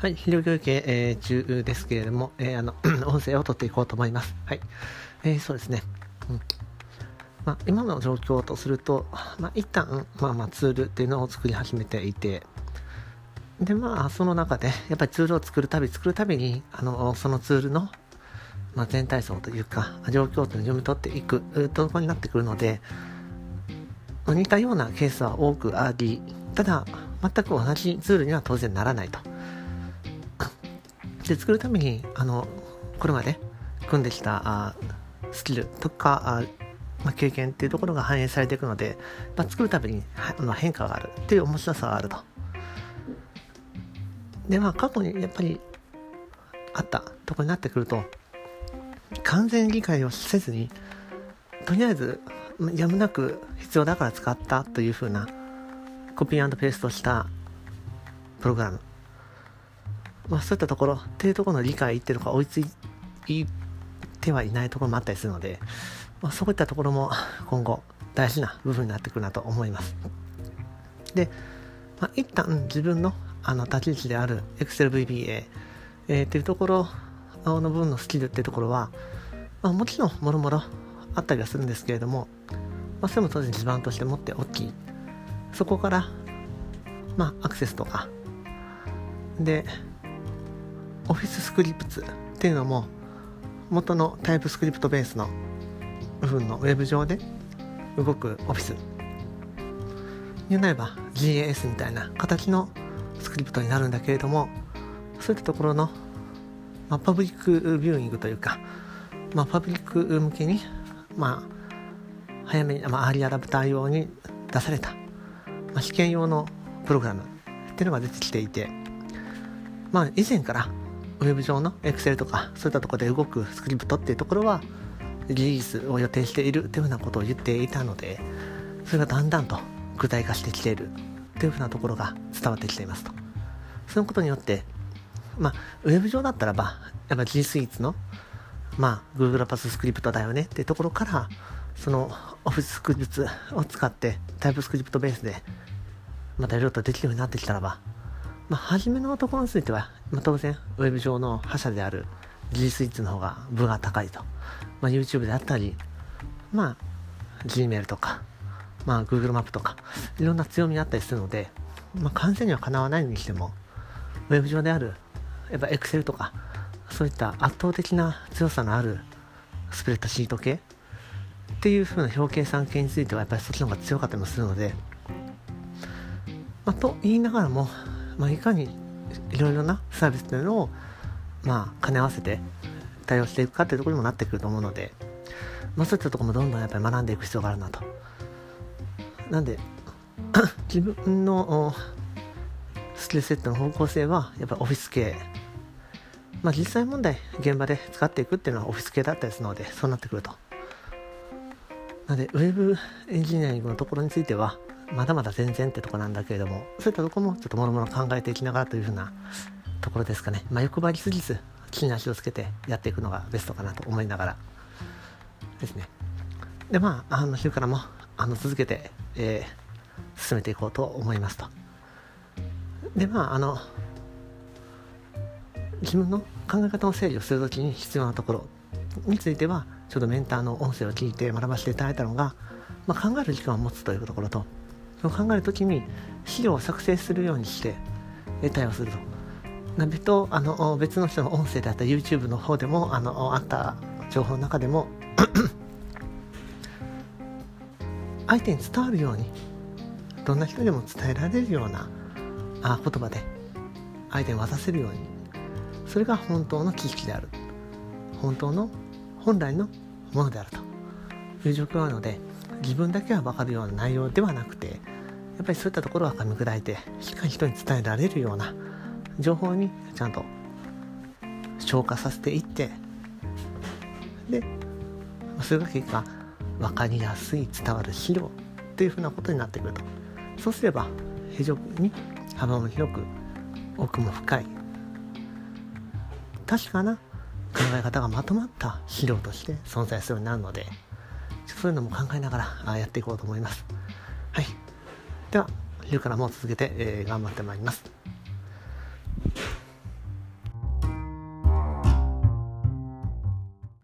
はい、医療教育、えー、中ですけれども、えー、あの、音声を取っていこうと思います。はい。えー、そうですね。うん。まあ、今の状況とすると、まあ、一旦、まあまあ、ツールっていうのを作り始めていて、で、まあ、その中で、やっぱりツールを作るたび、作るたびに、あの、そのツールの、まあ、全体像というか、状況というのを読み取っていくところになってくるので、似たようなケースは多くあり、ただ、全く同じツールには当然ならないと。で作るためにあのこれまで組んできたあスキルとかあ、まあ、経験っていうところが反映されていくので、まあ、作るたびにあの変化があるっていう面白さがあると。でまあ過去にやっぱりあったところになってくると完全理解をせずにとりあえずやむなく必要だから使ったというふうなコピーペーストしたプログラムまあ、そういったところっていうところの理解っていうのが追いついてはいないところもあったりするので、まあ、そういったところも今後大事な部分になってくるなと思います。で、まあ、一旦自分のあの立ち位置である ExcelVBA、えー、っていうところの部分のスキルっていうところは、まあ、もちろんもろもろあったりはするんですけれども、まあ、それも当然地盤として持っておきいそこから、まあ、アクセスとかでオフィススクリプツっていうのも元のタイプスクリプトベースの部分のウェブ上で動くオフィス。言うなれば GAS みたいな形のスクリプトになるんだけれどもそういったところの、まあ、パブリックビューイングというか、まあ、パブリック向けに、まあ、早めに、まあ、アーリーアダプター用に出された、まあ、試験用のプログラムっていうのが出てきていて、まあ、以前からウェブ上の Excel とかそういったところで動くスクリプトっていうところはリリースを予定しているというふうなことを言っていたのでそれがだんだんと具体化してきているというふうなところが伝わってきていますと。そのことによってまあウェブ上だったらばやっぱ G Suite のまあ Google パススクリプトだよねっていうところからその Office スクリプトを使ってタイプスクリプトベースでまたいろいろとできるようになってきたらばまあ、初めのところについては、まあ、当然、ウェブ上の覇者である G Suite の方が分が高いと。まあ、YouTube であったり、まあ、Gmail とか、まあ、Google マップとか、いろんな強みがあったりするので、まあ、完全にはかなわないにしても、ウェブ上である、やっぱ Excel とか、そういった圧倒的な強さのあるスプレッドシート系っていう風な表計算系についてはやっぱりそっちの方が強かったりもするので、まあ、と言いながらもまあ、いかにいろいろなサービスというのを、まあ、兼ね合わせて対応していくかというところにもなってくると思うので、まあ、そういったところもどんどんやっぱり学んでいく必要があるなと。なんで 自分のスキルセットの方向性はやっぱオフィス系まあ実際問題現場で使っていくっていうのはオフィス系だったりするのでそうなってくるとなのでウェブエンジニアリングのところについてはまだまだ全然ってとこなんだけれどもそういったとこもちょっともろもろ考えていきながらというふうなところですかね、まあ、欲張りすぎず気に足をつけてやっていくのがベストかなと思いながら。ですね。でまああの週からもあの続けて、えー、進めていこうと思いますと。でまああの自分の考え方の整理をするときに必要なところについてはちょっとメンターの音声を聞いて学ばせていただいたのが、まあ、考える時間を持つというところとそ考えるときに資料を作成するようにして対応すると。別とあの別の人の音声であった YouTube の方でもあのあった情報の中でも 相手に伝わるようにどんな人でも伝えられるようなあ言葉で相手に渡せるようにそれが本当の知識である本当の本来のものであるという状況なので自分だけが分かるような内容ではなくてやっぱりそういったところは噛み砕いてしっかり人に伝えられるような情報にちゃんと消化させていってでそれが結果分かりやすい伝わる資料っていうふうなことになってくると。そうすれば非常に幅も広く奥も深い確かな考え方がまとまった資料として存在するようになるのでそういうのも考えながらやっていこうと思います。はい。では、昼からも続けて、えー、頑張ってまいります。